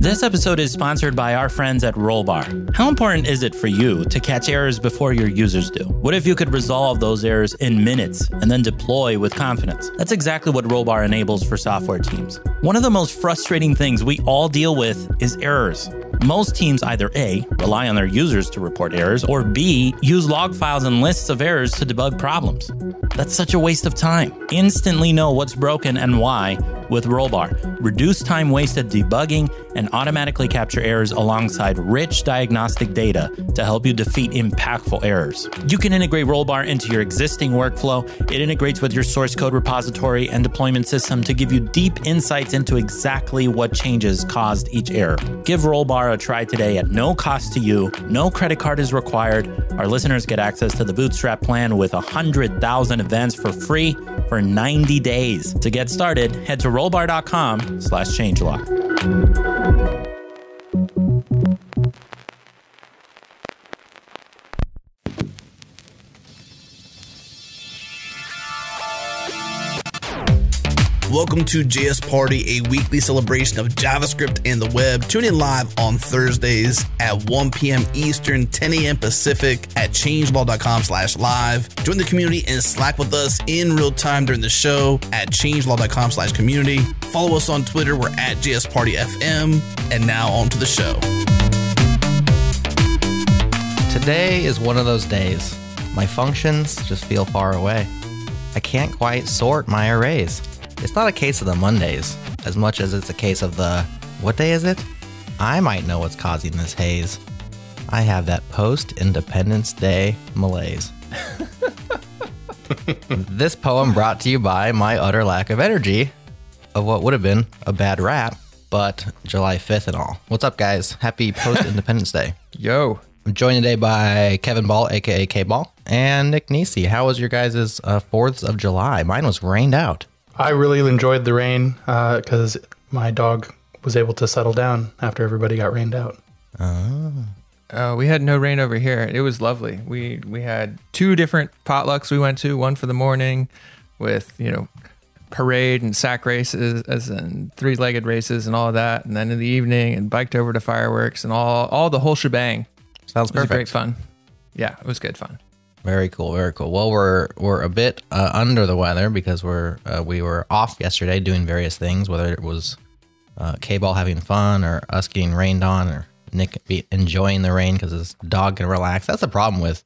This episode is sponsored by our friends at Rollbar. How important is it for you to catch errors before your users do? What if you could resolve those errors in minutes and then deploy with confidence? That's exactly what Rollbar enables for software teams. One of the most frustrating things we all deal with is errors. Most teams either A, rely on their users to report errors, or B, use log files and lists of errors to debug problems. That's such a waste of time. Instantly know what's broken and why with Rollbar. Reduce time wasted debugging and automatically capture errors alongside rich diagnostic data to help you defeat impactful errors. You can integrate Rollbar into your existing workflow. It integrates with your source code repository and deployment system to give you deep insights into exactly what changes caused each error. Give Rollbar a try today at no cost to you. No credit card is required. Our listeners get access to the Bootstrap plan with 100,000 events for free for 90 days. To get started, head to rollbar.com slash changelog. Welcome to JS Party, a weekly celebration of JavaScript and the web. Tune in live on Thursdays at 1 p.m. Eastern, 10 a.m. Pacific at changelog.com slash live. Join the community and Slack with us in real time during the show at changelog.com slash community. Follow us on Twitter. We're at JS Party FM. And now on to the show. Today is one of those days. My functions just feel far away. I can't quite sort my arrays. It's not a case of the Mondays as much as it's a case of the what day is it? I might know what's causing this haze. I have that post Independence Day malaise. this poem brought to you by my utter lack of energy of what would have been a bad rap, but July 5th and all. What's up, guys? Happy post Independence Day. Yo. I'm joined today by Kevin Ball, aka K Ball, and Nick Nisi. How was your guys' uh, 4th of July? Mine was rained out. I really enjoyed the rain because my dog was able to settle down after everybody got rained out. Uh, we had no rain over here. It was lovely. We we had two different potlucks we went to. One for the morning, with you know parade and sack races, as in three legged races and all of that, and then in the evening and biked over to fireworks and all all the whole shebang. Sounds It was perfect. great fun. Yeah, it was good fun. Very cool, very cool. Well, we're we're a bit uh, under the weather because we're uh, we were off yesterday doing various things, whether it was uh, K-ball having fun or us getting rained on or Nick be enjoying the rain because his dog can relax. That's the problem with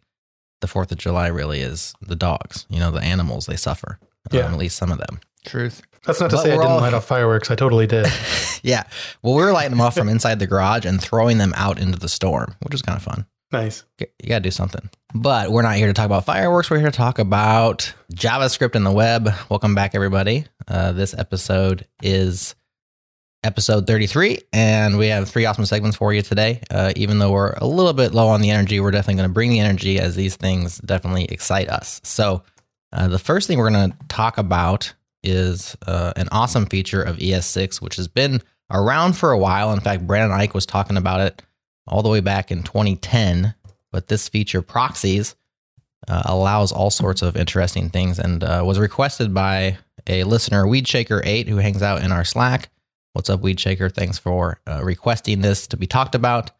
the Fourth of July. Really, is the dogs. You know, the animals they suffer. Yeah. um, at least some of them. Truth. That's not to But say I didn't all- light off fireworks. I totally did. Yeah. Well, we were lighting them off from inside the garage and throwing them out into the storm, which was kind of fun. nice. You got to do something. But we're not here to talk about fireworks. We're here to talk about JavaScript and the web. Welcome back, everybody. Uh, this episode is episode 33, and we have three awesome segments for you today. Uh, even though we're a little bit low on the energy, we're definitely going to bring the energy as these things definitely excite us. So, uh, the first thing we're going to talk about is uh, an awesome feature of ES6, which has been around for a while. In fact, Brendan Eich was talking about it all the way back in 2010. But this feature, proxies, uh, allows all sorts of interesting things and uh, was requested by a listener, Weedshaker8, who hangs out in our Slack. What's up, Weedshaker? Thanks for uh, requesting this to be talked about.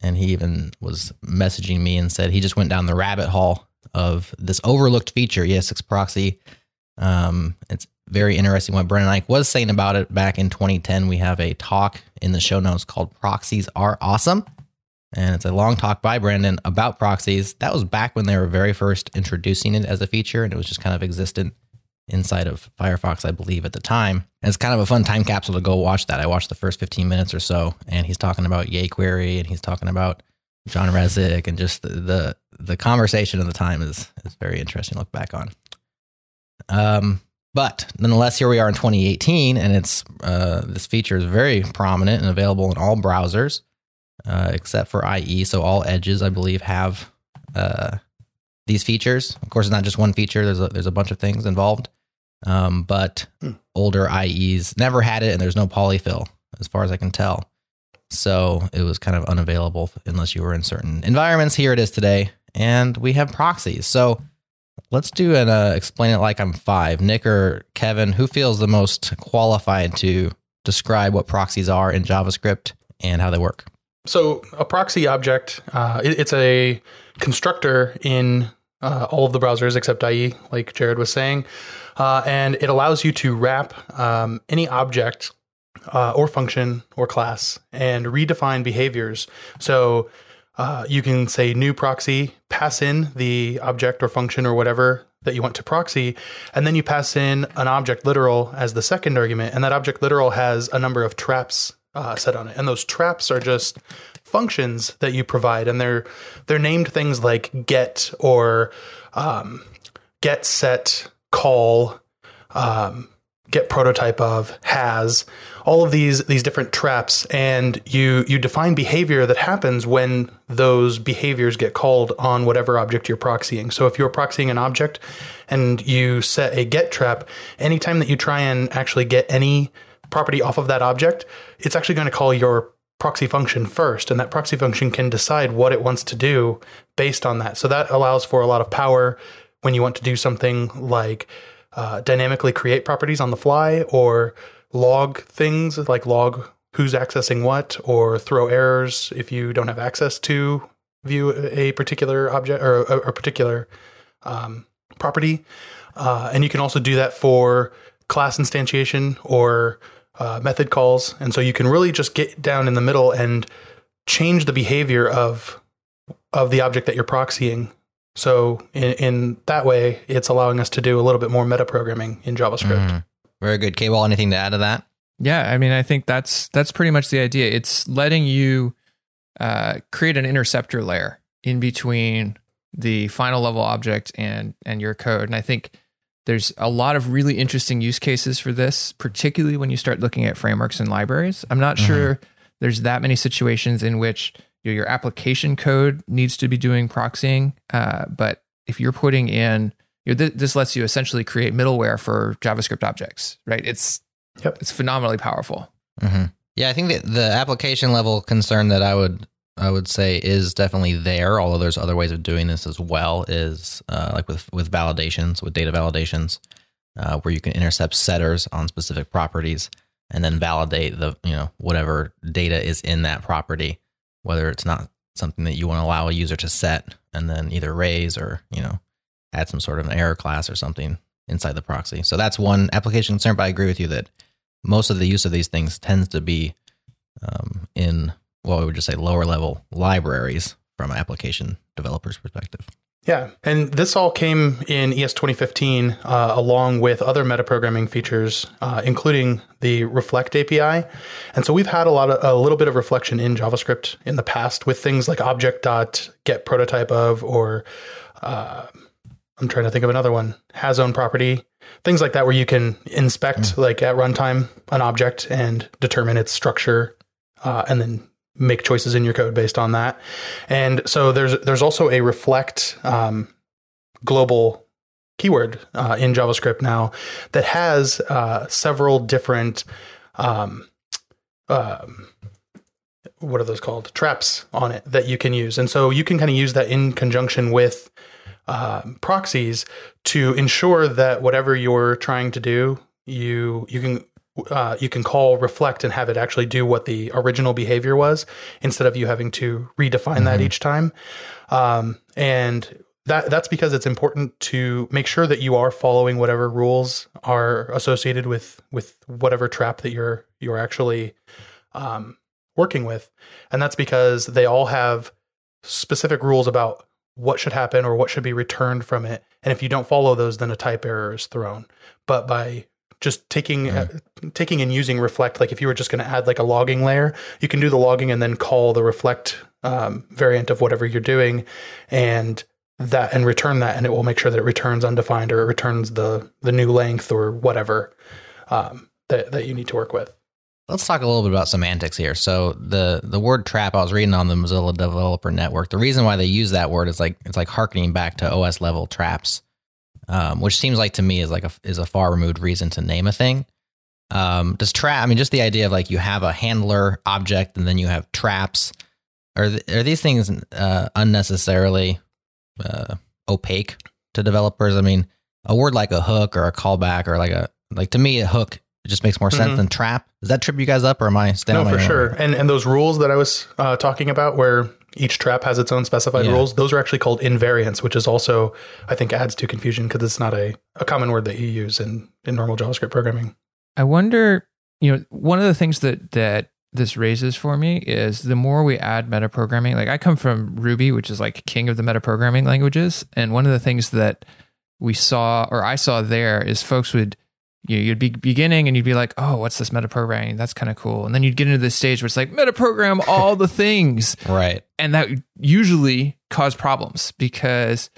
And he even was messaging me and said he just went down the rabbit hole of this overlooked feature, ES6 proxy. Um, it's very interesting what Brendan Eich was saying about it back in 2010. We have a talk in the show notes called Proxies Are Awesome. And it's a long talk by Brendan about proxies. That was back when they were very first introducing it as a feature, and it was just kind of existent inside of Firefox, I believe, at the time. And it's kind of a fun time capsule to go watch that. I watched the first 15 minutes or so, and he's talking about jQuery and he's talking about John Resig and just the, the the conversation of the time is is very interesting to look back on. Um, but nonetheless, here we are in 2018, and it's uh, this feature is very prominent and available in all browsers uh, except for IE. So all edges, I believe, have uh, these features. Of course, it's not just one feature. There's a, there's a bunch of things involved. Um, but older IEs never had it, and there's no polyfill as far as I can tell. So it was kind of unavailable unless you were in certain environments. Here it is today, and we have proxies. So let's do an uh, explain it like I'm five. Nick or Kevin, who feels the most qualified to describe what proxies are in JavaScript and how they work? So a proxy object, uh, it- it's a constructor in uh, all of the browsers except IE, like Jerod was saying, uh, and it allows you to wrap um, any object uh, or function or class and redefine behaviors. So uh, you can say new proxy, pass in the object or function or whatever that you want to proxy, and then you pass in an object literal as the second argument, and that object literal has a number of traps uh, set on it, and those traps are just functions that you provide, and they're they're named things like get or um, get set call um, get prototype of has all of these these different traps. And you you define behavior that happens when those behaviors get called on whatever object you're proxying. So if you're proxying an object and you set a get trap anytime that you try and actually get any property off of that object it's actually going to call your proxy function first and that proxy function can decide what it wants to do based on that so that allows for a lot of power when you want to do something like uh, dynamically create properties on the fly or log things like log who's accessing what or throw errors if you don't have access to view a particular object or a, a particular um, property. Uh, and you can also do that for class instantiation or uh, method calls. And so you can really just get down in the middle and change the behavior of of the object that you're proxying so in, in that way, it's allowing us to do a little bit more metaprogramming in JavaScript. Mhm. Very good. K-Ball, anything to add to that? Yeah, I mean, I think that's that's pretty much the idea. It's letting you uh, create an interceptor layer in between the final level object and and your code. And I think there's a lot of really interesting use cases for this, particularly when you start looking at frameworks and libraries. I'm not Mhm. sure there's that many situations in which you know, your application code needs to be doing proxying, uh, but if you're putting in you know, th- this lets you essentially create middleware for JavaScript objects, right? It's Yep. it's phenomenally powerful. hmm Yeah, I think that the application level concern that I would I would say is definitely there. Although there's other ways of doing this as well. Is uh, like with with validations, with data validations, uh, where you can intercept setters on specific properties and then validate the you know whatever data is in that property, whether it's not something that you want to allow a user to set and then either raise or you know add some sort of an error class or something inside the proxy. So that's one application concern. But I agree with you that most of the use of these things tends to be um, in well, we would just say lower level libraries from an application developer's perspective. Yeah, and this all came in ES 2015 uh, along with other metaprogramming features, uh, including the Reflect API. And so we've had a lot of a little bit of reflection in JavaScript in the past with things like object dot get prototype of, or uh, I'm trying to think of another one, has own property, things like that, where you can inspect like at runtime an object and determine its structure, uh, and then make choices in your code based on that. And so there's there's also a reflect um, global keyword uh, in JavaScript now that has uh, several different um, um, what are those called traps on it that you can use. And so you can kind of use that in conjunction with um, proxies to ensure that whatever you're trying to do, you you can uh, you can call reflect and have it actually do what the original behavior was instead of you having to redefine that each time. Um, and that that's because it's important to make sure that you are following whatever rules are associated with with whatever trap that you're you're actually um, working with, and that's because they all have specific rules about what should happen or what should be returned from it. And if you don't follow those, then a type error is thrown. But by just taking uh, taking and using reflect, like if you were just going to add like a logging layer, you can do the logging and then call the reflect um, variant of whatever you're doing, and that and return that, and it will make sure that it returns undefined or it returns the the new length or whatever um, that that you need to work with. Let's talk a little bit about semantics here. So the the word trap I was reading on the Mozilla Developer Network. The reason why they use that word is like it's like harkening back to OS level traps, um, which seems like to me is like a is a far removed reason to name a thing. Um, does trap? I mean, just the idea of like you have a handler object and then you have traps. Are th- are these things uh, unnecessarily uh, opaque to developers? I mean, a word like a hook or a callback or like a like to me a hook just makes more sense Mhm. than trap. Does that trip you guys up, or am I staying No, for own? sure. And and those rules that I was uh, talking about, where each trap has its own specified Yeah. rules, those are actually called invariants, which is also I think adds to confusion because it's not a, a common word that you use in in normal JavaScript programming. I wonder, you know, one of the things that that this raises for me is the more we add metaprogramming. Like I come from Ruby, which is like king of the metaprogramming languages, and one of the things that we saw or I saw there is folks would you know, you'd be beginning and you'd be like, "Oh, what's this metaprogramming? That's kind of cool." And then you'd get into this stage where it's like metaprogram all the things Right. and that usually cause problems because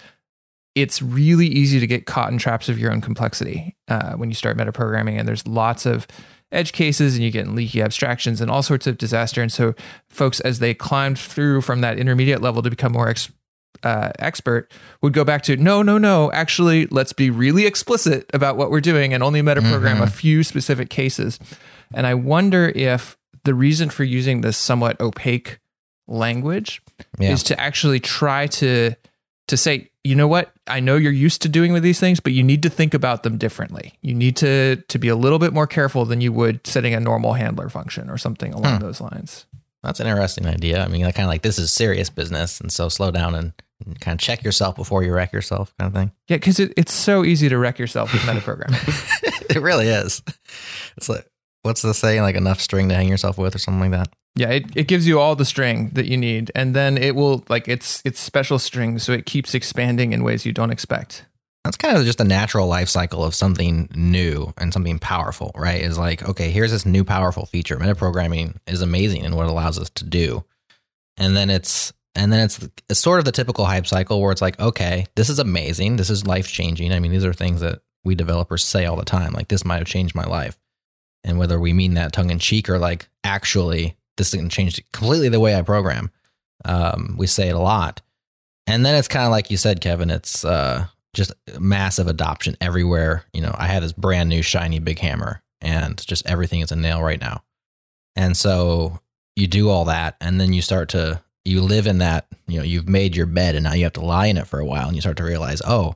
it's really easy to get caught in traps of your own complexity uh, when you start metaprogramming and there's lots of edge cases and you get leaky abstractions and all sorts of disaster and so folks as they climbed through from that intermediate level to become more ex- uh, expert would go back to no no no actually let's be really explicit about what we're doing and only metaprogram a few specific cases. And i wonder if the reason for using this somewhat opaque language Yeah. is to actually try to to say you know what? I know you're used to doing with these things but you need to think about them differently. You need to to be a little bit more careful than you would setting a normal handler function or something along Hmm. those lines That's an interesting idea. I mean, like, kind of like this is serious business, and so slow down and, and kind of check yourself before you wreck yourself, kind of thing. yeah because it, it's so easy to wreck yourself with metaprogramming it really is. It's like what's the saying? Like enough string to hang yourself with, or something like that. yeah it, it gives you all the string that you need and then it will like it's it's special string so it keeps expanding in ways you don't expect That's kind of just a natural life cycle of something new and something powerful, right? Is like, okay, here's this new powerful feature. Metaprogramming is amazing and what it allows us to do. And then it's and then it's, it's sort of the typical hype cycle where it's like, okay, this is amazing. This is life changing. I mean, these are things that we developers say all the time. Like this might have changed my life. And whether we mean that tongue in cheek or like actually this to change completely the way I program, um, we say it a lot. And then it's kind of like you said, Kevin. It's uh, just massive adoption everywhere. You know, I had this brand new shiny big hammer, and just everything is a nail right now. And so you do all that, and then you start to you live in that. You know, you've made your bed, and now you have to lie in it for a while, and you start to realize, oh,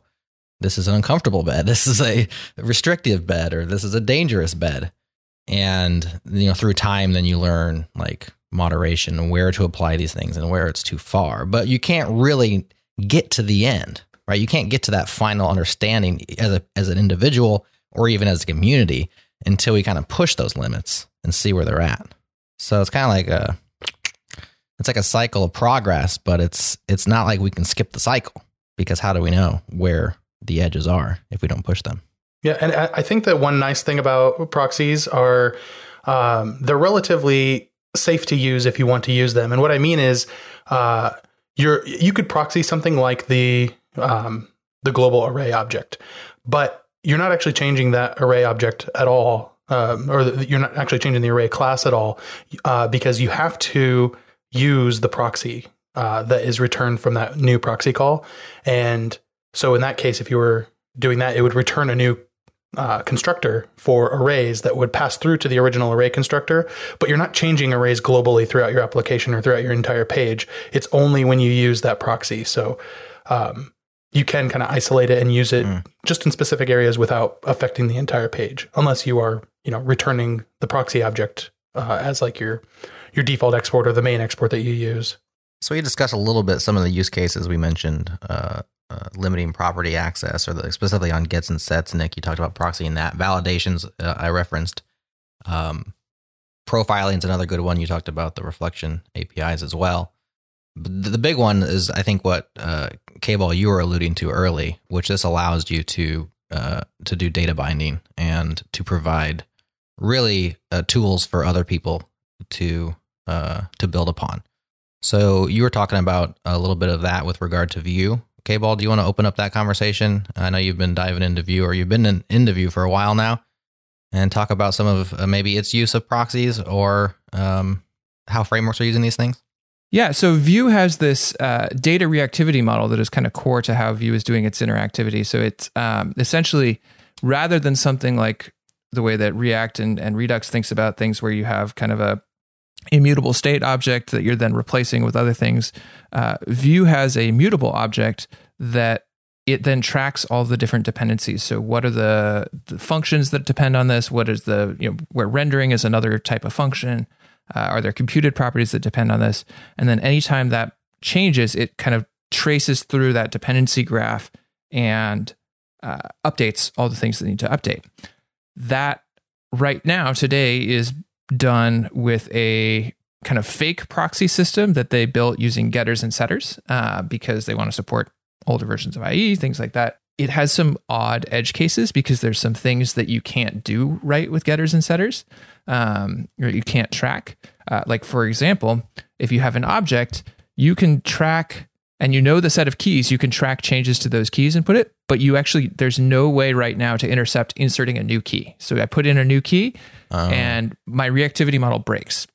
this is an uncomfortable bed. This is a restrictive bed, or this is a dangerous bed. And you know, through time, then you learn like moderation and where to apply these things and where it's too far. But you can't really get to the end, right? You can't get to that final understanding as a as an individual or even as a community until we kind of push those limits and see where they're at. So it's kind of like a it's like a cycle of progress, but it's it's not like we can skip the cycle because how do we know where the edges are if we don't push them? Yeah, and I think that one nice thing about proxies are um, they're relatively safe to use if you want to use them. And what I mean is, uh, you're you could proxy something like the um, the global array object, but you're not actually changing that array object at all, um, or the, you're not actually changing the array class at all, uh, because you have to use the proxy uh, that is returned from that new proxy call. And so in that case, if you were doing that, it would return a new uh, constructor for arrays that would pass through to the original array constructor, but you're not changing arrays globally throughout your application or throughout your entire page. It's only when you use that proxy. So um, you can kind of isolate it and use it Mm. just in specific areas without affecting the entire page, unless you are, you know, returning the proxy object uh, as like your your default export or the main export that you use. So we discussed a little bit some of the use cases we mentioned, uh, uh, limiting property access, or the, specifically on gets and sets. Nick, you talked about proxying that. Validations, uh, I referenced. Um, profiling is another good one. You talked about the reflection APIs as well. The big one is, I think, what uh, K-Ball you were alluding to early, which this allows you to uh, to do data binding and to provide really uh, tools for other people to uh, to build upon. So you were talking about a little bit of that with regard to Vue. K-Ball, do you want to open up that conversation? I know you've been diving into Vue, or you've been in, into Vue for a while now, and talk about some of uh, maybe its use of proxies or um, how frameworks are using these things. Yeah, so Vue has this uh, data reactivity model that is kind of core to how Vue is doing its interactivity. So it's um, essentially rather than something like the way that React and, and Redux thinks about things, where you have kind of a immutable state object that you're then replacing with other things. Uh, Vue has a mutable object that it then tracks all the different dependencies. So what are the, the functions that depend on this? What is the, you know, where rendering is another type of function? Uh, are there computed properties that depend on this? And then anytime that changes, it kind of traces through that dependency graph and uh, updates all the things that need to update. That right now, today, is done with a kind of fake proxy system that they built using getters and setters uh, because they want to support older versions of IE, things like that. It has some odd edge cases because there's some things that you can't do right with getters and setters, um, or you can't track. Uh, like, for example, if you have an object, you can track and you know the set of keys, you can track changes to those keys and put it, but you actually, there's no way right now to intercept inserting a new key. So I put in a new key Um, and my reactivity model breaks.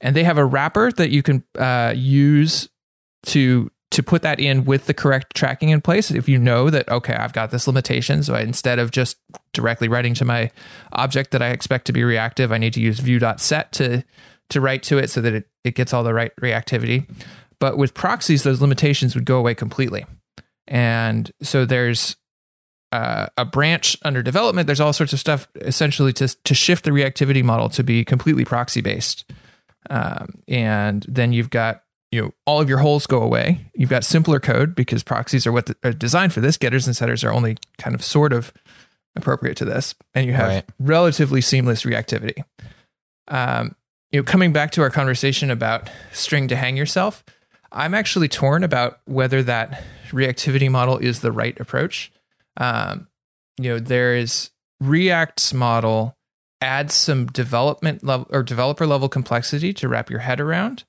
And they have a wrapper that you can uh, use to to put that in with the correct tracking in place. If you know that okay, I've got this limitation, so I, instead of just directly writing to my object that I expect to be reactive, I need to use Vue.set to to write to it so that it, it gets all the right reactivity. But with proxies, those limitations would go away completely. And so there's uh, a branch under development. There's all sorts of stuff essentially to to shift the reactivity model to be completely proxy based. Um, and then you've got you know all of your holes go away. You've got simpler code because proxies are what the, are designed for this. Getters and setters are only kind of sort of appropriate to this, and you have Right. relatively seamless reactivity. Um, you know, coming back to our conversation about string to hang yourself, I'm actually torn about whether that reactivity model is the right approach. Um, you know, there is React's model adds some development level or developer level complexity to wrap your head around.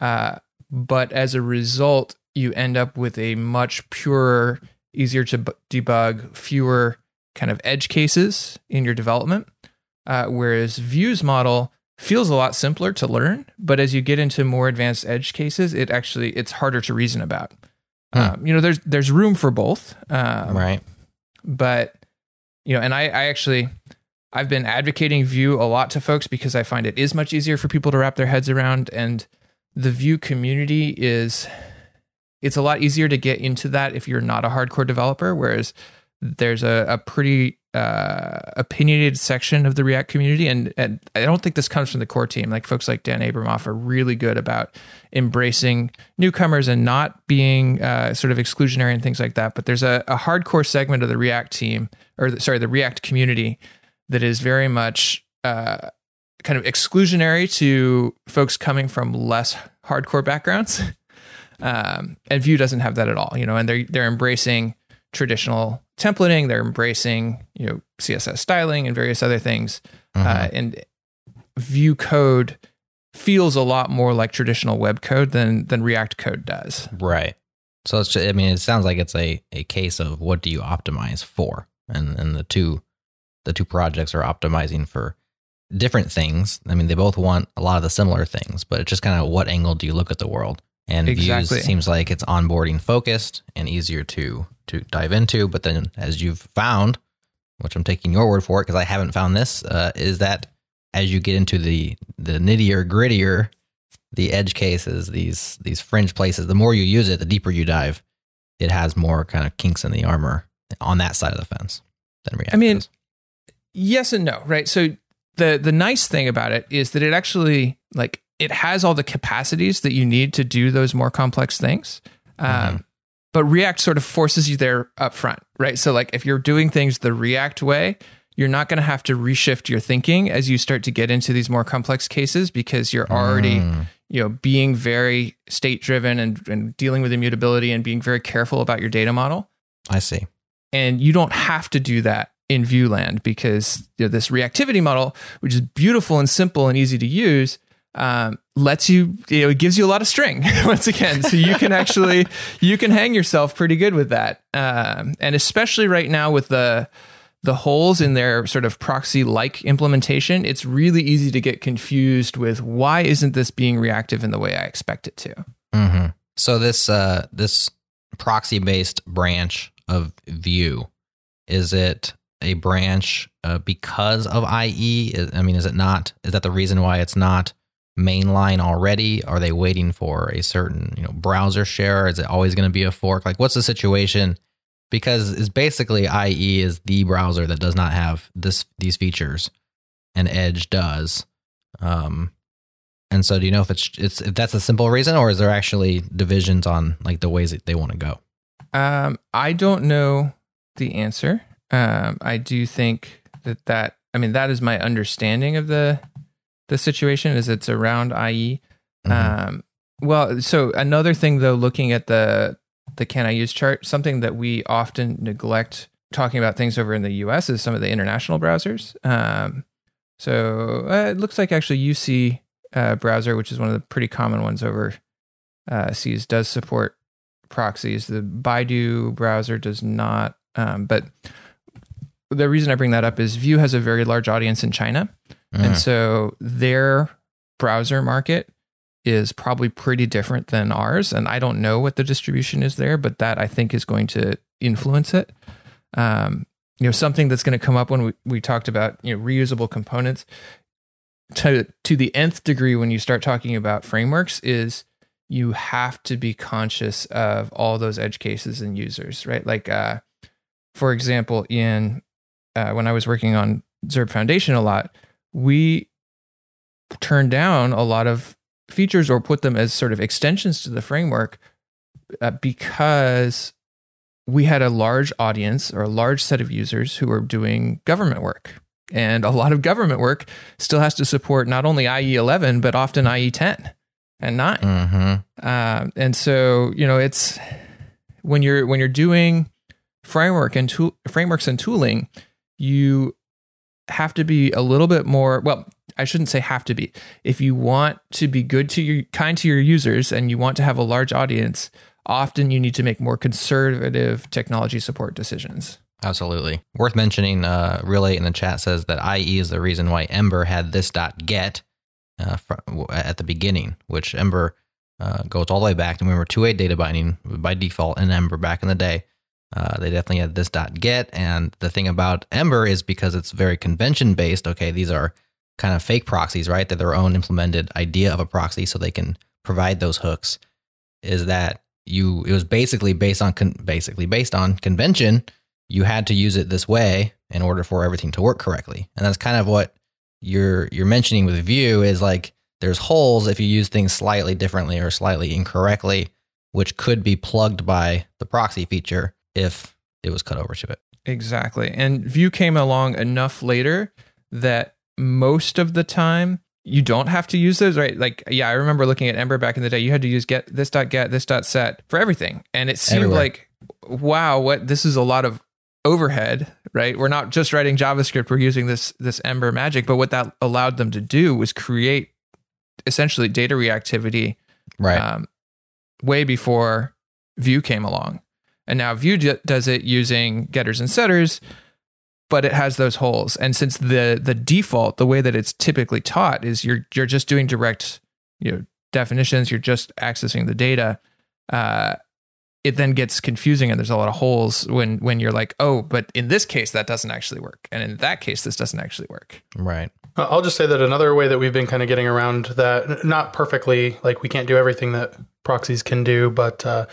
Uh, but as a result, you end up with a much purer, easier to bu- debug, fewer kind of edge cases in your development. Uh, whereas Vue's model feels a lot simpler to learn, but as you get into more advanced edge cases, it actually it's harder to reason about. Hmm. Um, you know, there's there's room for both, um, right. but you know, and I, I actually I've been advocating Vue a lot to folks because I find it is much easier for people to wrap their heads around, and the Vue community is it's a lot easier to get into that if you're not a hardcore developer, whereas there's a, a pretty uh, opinionated section of the React community, and, and I don't think this comes from the core team. Like folks like Dan Abramov are really good about embracing newcomers and not being uh, sort of exclusionary and things like that. But there's a, a hardcore segment of the React team, or the, sorry, the React community that is very much uh, kind of exclusionary to folks coming from less hardcore backgrounds. Um, and Vue doesn't have that at all, you know, and they're they're embracing traditional templating, they're embracing you know CSS styling and various other things, uh, and Vue code feels a lot more like traditional web code than than React code does. Right. So it's just, I mean, it sounds like it's a, a case of what do you optimize for? And and the two the two projects are optimizing for different things. I mean, they both want a lot of the similar things, but it's just kind of what angle do you look at the world? And Exactly. Views seems like it's onboarding focused and easier to to dive into. But then, as you've found, which I'm taking your word for it because I haven't found this, uh, is that as you get into the the nittier grittier the edge cases, these these fringe places, the more you use it, the deeper you dive, it has more kind of kinks in the armor on that side of the fence than React. I mean, does. yes and no, right? So the the nice thing about it is that it actually like it has all the capacities that you need to do those more complex things. Um, Mhm. But React sort of forces you there up front, right? So like if you're doing things the React way, you're not going to have to reshift your thinking as you start to get into these more complex cases because you're already Mm, you know being very state driven and, and dealing with immutability and being very careful about your data model I see. and you don't have to do that in Vueland because you know, this reactivity model which is beautiful and simple and easy to use um, lets you you know it gives you a lot of string once again. So you can actually you can hang yourself pretty good with that. Um, and especially right now with the the holes in their sort of proxy like implementation it's really easy to get confused with why isn't this being reactive in the way i expect it to? Hmm So this uh, this proxy based branch of Vue, is it a branch uh, because of IE? I mean, is it not? Is that the reason why it's not mainline already? Are they waiting for a certain you know browser share? Is it always going to be a fork? Like, what's the situation? Because it's basically IE is the browser that does not have this these features, and Edge does. Um, and so, do you know if it's it's if that's a simple reason, or is there actually divisions on like the ways that they want to go? Um, I don't know the answer. Um, I do think that that I mean that is my understanding of the the situation is it's around IE. Mhm. Um, well, so another thing though, looking at the the can I use chart, something that we often neglect talking about things over in the US is some of the international browsers. Um, so uh, it looks like actually UC uh, browser, which is one of the pretty common ones over uh, seas, does support proxies. The Baidu browser does not, um, but the reason I bring that up is Vue has a very large audience in China. And Mm. so their browser market is probably pretty different than ours. And I don't know what the distribution is there, but that I think is going to influence it. Um, you know, something that's going to come up when we, we talked about, you know, reusable components to, to the nth degree when you start talking about frameworks is you have to be conscious of all those edge cases and users, right? Like, uh, for example, in uh, when I was working on ZURB Foundation a lot, we turned down a lot of features or put them as sort of extensions to the framework uh, because we had a large audience or a large set of users who were doing government work. And a lot of government work still has to support not only IE 11, but often IE 10 and 9. Mhm. Um, and so you know it's when you're when you're doing framework and tool frameworks and tooling, you have to be a little bit more. Well, I shouldn't say have to be. If you want to be good to your kind to your users and you want to have a large audience, often you need to make more conservative technology support decisions. Absolutely. Worth mentioning, uh, Relay in the chat says that IE is the reason why Ember had this dot get uh, fr- at the beginning, which Ember uh, goes all the way back. And we were two-way data binding by default in Ember back in the day. Uh, they definitely had this dot get. And the thing about Ember is because it's very convention based, okay, these are kind of fake proxies, right? They're their own implemented idea of a proxy so they can provide those hooks. Is that you, it was basically based on, con- basically based on convention you had to use it this way in order for everything to work correctly. And that's kind of what you're you're mentioning with Vue is like there's holes if you use things slightly differently or slightly incorrectly, which could be plugged by the proxy feature if it was cut over to it. Exactly. And Vue came along enough later that most of the time you don't have to use those, right? Like, yeah, I remember looking at Ember back in the day. You had to use get this dot get this dot set for everything, and it seemed Everywhere. like, wow, what this is a lot of overhead, right? We're not just writing JavaScript; we're using this this Ember magic. But what that allowed them to do was create essentially data reactivity Right. um, way before Vue came along. And now Vue d- does it using getters and setters, but it has those holes. And since the the default, the way that it's typically taught is you're you're just doing direct, you know, definitions. You're just accessing the data. Uh, it then gets confusing, and there's a lot of holes when when you're like, oh, but in this case that doesn't actually work, and in that case this doesn't actually work. right. I'll just say that another way that we've been kind of getting around that, not perfectly, like we can't do everything that proxies can do, but uh,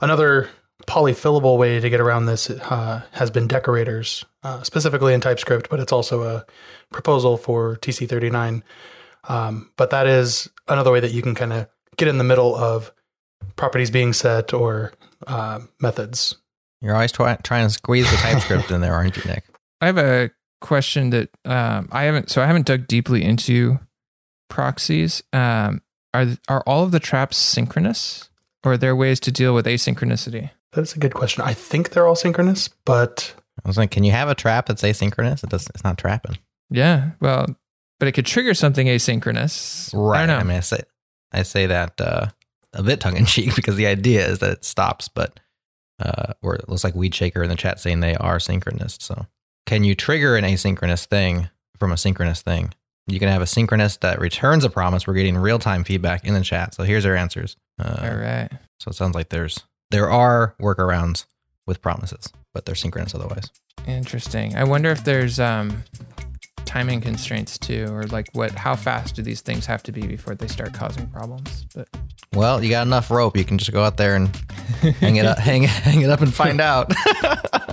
another polyfillable way to get around this uh, has been decorators, uh, specifically in TypeScript, but it's also a proposal for TC39. Um, but that is another way that you can kind of get in the middle of properties being set or uh, methods. You're always try- trying to squeeze the TypeScript in there, aren't you, Nick? I have a question that um, I haven't. So I haven't dug deeply into proxies. Um, are are all of the traps synchronous, or are there ways to deal with asynchronicity? That's a good question. I think they're all synchronous, but I was like, can you have a trap that's asynchronous? It does, it's not trapping. Yeah, well, but it could trigger something asynchronous. Right. I don't know. I mean, I say I say that uh, a bit tongue in cheek because the idea is that it stops, but uh, or it looks like Weed Shaker in the chat saying they are synchronous. So, can you trigger an asynchronous thing from a synchronous thing? You can have a synchronous that returns a promise. We're getting real time feedback in the chat. So here's our answers. Uh, All right. So it sounds like there's there are workarounds with promises, but they're synchronous otherwise. Interesting. I wonder if there's um, timing constraints too, or like what? How fast do these things have to be before they start causing problems? But Well, you got enough rope. You can just go out there and hang it up, hang, hang it up, and find out.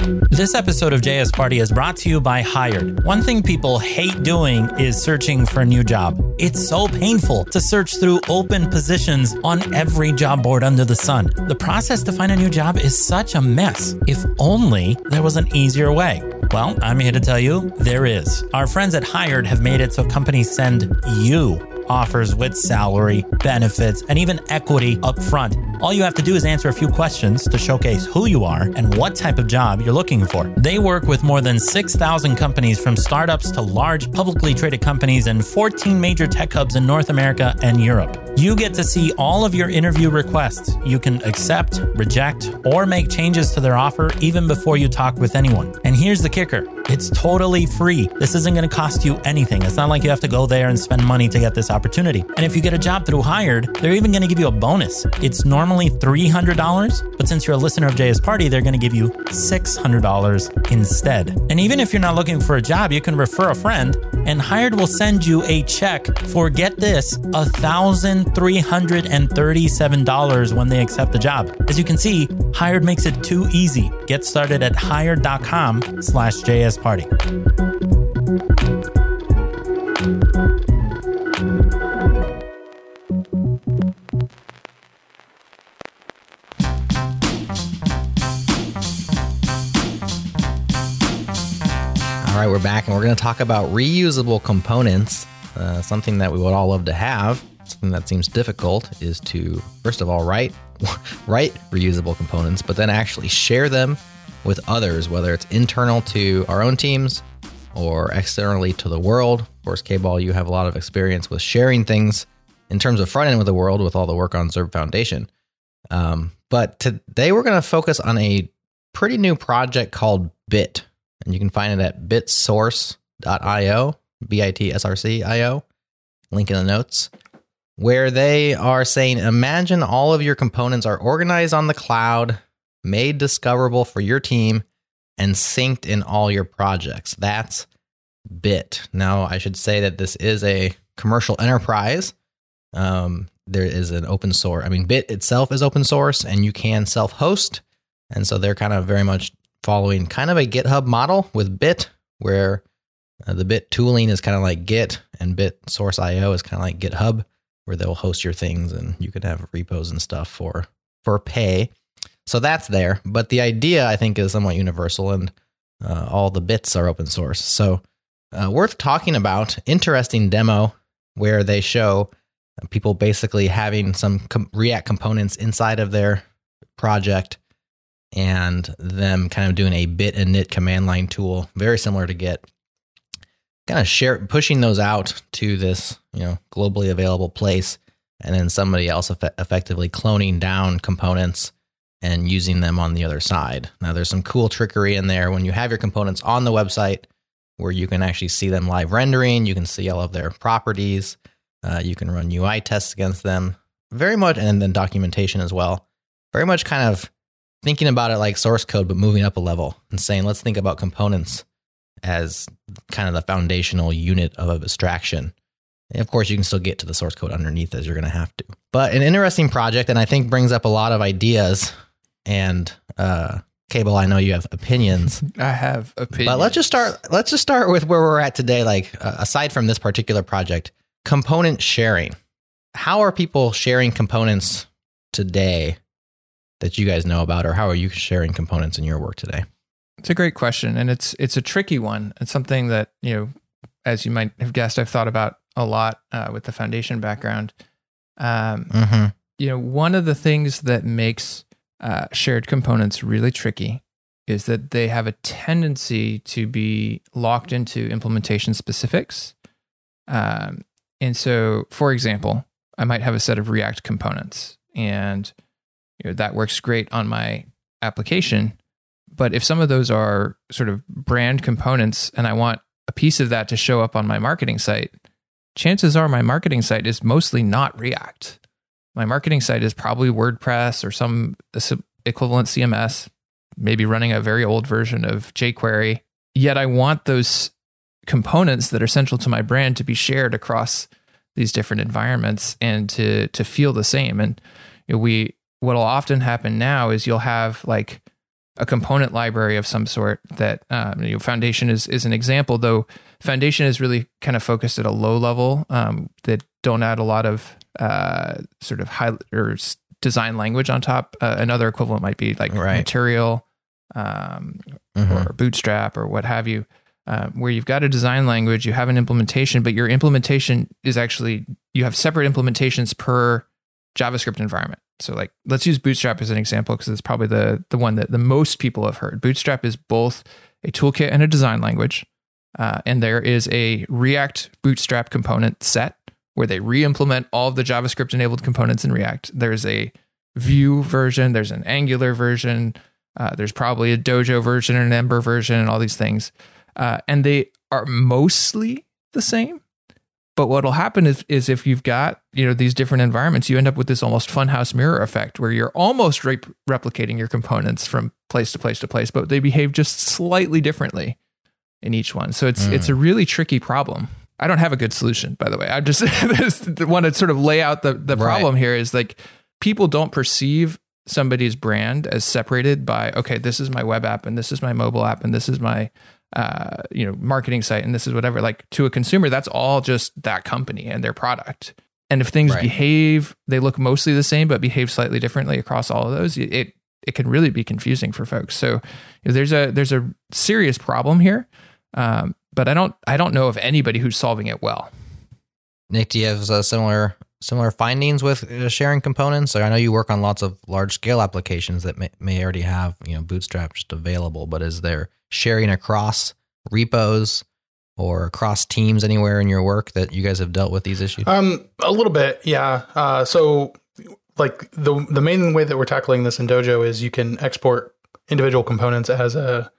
This episode of JS Party is brought to you by Hired. One thing people hate doing is searching for a new job. It's so painful to search through open positions on every job board under the sun. The process to find a new job is such a mess. If only there was an easier way. Well, I'm here to tell you there is. Our friends at Hired have made it so companies send you offers with salary, benefits, and even equity up front. All you have to do is answer a few questions to showcase who you are and what type of job you're looking for. They work with more than 6,000 companies from startups to large publicly traded companies and 14 major tech hubs in North America and Europe. You get to see all of your interview requests. You can accept, reject, or make changes to their offer even before you talk with anyone. And here's the kicker it's totally free. This isn't going to cost you anything. It's not like you have to go there and spend money to get this opportunity. And if you get a job through Hired, they're even going to give you a bonus. It's normally $300, but since you're a listener of JS Party, they're going to give you $600 instead. And even if you're not looking for a job, you can refer a friend, and Hired will send you a check for get this, $1,337 when they accept the job. As you can see, Hired makes it too easy. Get started at hired.com slash JS Party. All right, we're back and we're going to talk about reusable components. Uh, something that we would all love to have. Something that seems difficult is to, first of all, write write reusable components, but then actually share them with others, whether it's internal to our own teams or externally to the world. Of course, K-Ball, you have a lot of experience with sharing things in terms of front end with the world with all the work on ZURB Foundation. Um, but today we're going to focus on a pretty new project called Bit and you can find it at bitsource.io, B I T S R C I O, link in the notes, where they are saying imagine all of your components are organized on the cloud, made discoverable for your team, and synced in all your projects. That's Bit. Now, I should say that this is a commercial enterprise. Um, there is an open source. I mean, Bit itself is open source and you can self host. And so they're kind of very much following kind of a GitHub model with Bit, where uh, the Bit tooling is kind of like Git, and Bit Source IO is kind of like GitHub, where they'll host your things and you can have repos and stuff for for pay. So that's there, but the idea I think is somewhat universal, and uh, all the bits are open source. So uh, worth talking about. Interesting demo where they show people basically having some com- React components inside of their project and them kind of doing a bit and init command line tool, very similar to Git. Kind of share pushing those out to this, you know, globally available place, and then somebody else eff- effectively cloning down components and using them on the other side. Now, there's some cool trickery in there when you have your components on the website, where you can actually see them live rendering. You can see all of their properties. Uh, you can run UI tests against them. Very much, and then documentation as well. Very much kind of thinking about it like source code, but moving up a level and saying, let's think about components as kind of the foundational unit of abstraction. Of course, you can still get to the source code underneath as you're going to have to. But an interesting project, and I think brings up a lot of ideas. And uh, K-Ball, I know you have opinions. I have opinions. But let's just start. Let's just start with where we're at today. Like uh, aside from this particular project, component sharing. How are people sharing components today that you guys know about, or how are you sharing components in your work today? It's a great question, and it's it's a tricky one. It's something that you know, as you might have guessed, I've thought about a lot uh, with the foundation background. Um, Mm-hmm. you know, one of the things that makes uh, shared components really tricky is that they have a tendency to be locked into implementation specifics. Um, and so, for example, I might have a set of React components, and you know, that works great on my application. But if some of those are sort of brand components, and I want a piece of that to show up on my marketing site, chances are my marketing site is mostly not React. My marketing site is probably WordPress or some equivalent CMS, maybe running a very old version of jQuery. Yet I want those components that are central to my brand to be shared across these different environments and to to feel the same. And we what'll often happen now is you'll have like a component library of some sort that um, you know, Foundation is is an example. Though Foundation is really kind of focused at a low level um, that don't add a lot of uh, sort of high or design language on top. Uh, another equivalent might be like Right. Material um, Mhm. or Bootstrap or what have you, uh, where you've got a design language, you have an implementation, but your implementation is actually you have separate implementations per JavaScript environment. So, like, let's use Bootstrap as an example because it's probably the the one that the most people have heard. Bootstrap is both a toolkit and a design language, uh, and there is a React Bootstrap component set where they re-implement all of the JavaScript enabled components in React. There's a Vue version, there's an Angular version, uh, there's probably a Dojo version and an Ember version, and all these things, uh, and they are mostly the same. But what'll happen is, is if you've got you know these different environments, you end up with this almost funhouse mirror effect where you're almost re- replicating your components from place to place to place, but they behave just slightly differently in each one. So it's Mm. it's a really tricky problem. I don't have a good solution, by the way. I just want to sort of lay out the the Right. problem here is like people don't perceive somebody's brand as separated by okay, this is my web app and this is my mobile app and this is my uh, you know marketing site and this is whatever. Like to a consumer, that's all just that company and their product. And if things Right. behave, they look mostly the same but behave slightly differently across all of those. It it, it can really be confusing for folks. So you know, there's a there's a serious problem here. Um, but I don't I don't know of anybody who's solving it well. Nick, do you have uh, similar similar findings with uh, sharing components? Or I know you work on lots of large scale applications that may, may already have you know Bootstrap just available, but is there sharing across repos or across teams anywhere in your work that you guys have dealt with these issues? Um, a little bit, yeah. Uh, so, like the the main way that we're tackling this in Dojo is you can export individual components as a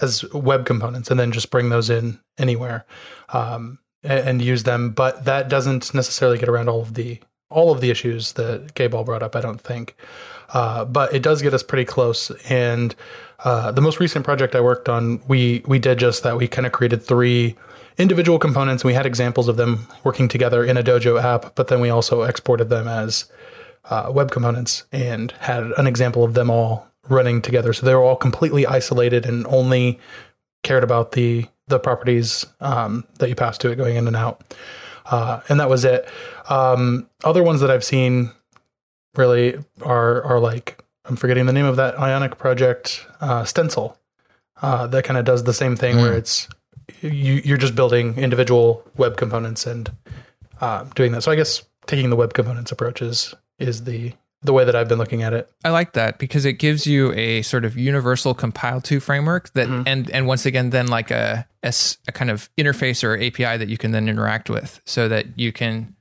as web components, and then just bring those in anywhere, um, and, and use them. But that doesn't necessarily get around all of the all of the issues that K-Ball brought up. I don't think, uh, but it does get us pretty close. And uh, the most recent project I worked on, we we did just that. We kind of created three individual components. We had examples of them working together in a Dojo app, but then we also exported them as uh, web components and had an example of them all running together. So they were all completely isolated and only cared about the the properties um, that you pass to it going in and out, uh, and that was it. Um, other ones that I've seen really are are like I'm forgetting the name of that Ionic project, uh, Stencil, uh, that kind of does the same thing where Mm. it's you you're just building individual web components and uh, doing that. So I guess taking the web components approach is is the the way that I've been looking at it. I like that because it gives you a sort of universal compile to framework that Mhm. and and once again then like a, a s- a kind of interface or API that you can then interact with so that you can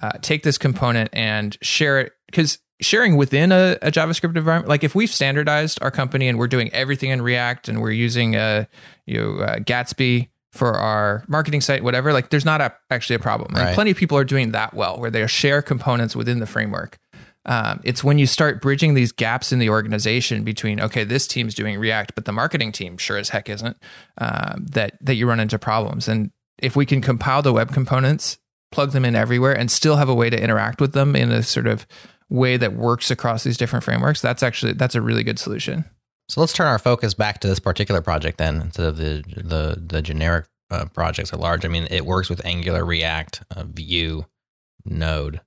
uh, take this component and share it because sharing within a, a JavaScript environment like if we've standardized our company and we're doing everything in React and we're using a you know uh, Gatsby for our marketing site whatever like there's not a, actually a problem and plenty of people are doing that well where they share components within the framework um, it's when you start bridging these gaps in the organization between okay this team's doing react but the marketing team sure as heck isn't um, that that you run into problems. And if we can compile the web components plug them in everywhere and still have a way to interact with them in a sort of way that works across these different frameworks that's actually that's a really good solution. So let's turn our focus back to this particular project then, instead of the the the generic uh, projects at large. I mean, it works with Angular, React, uh, Vue, Node,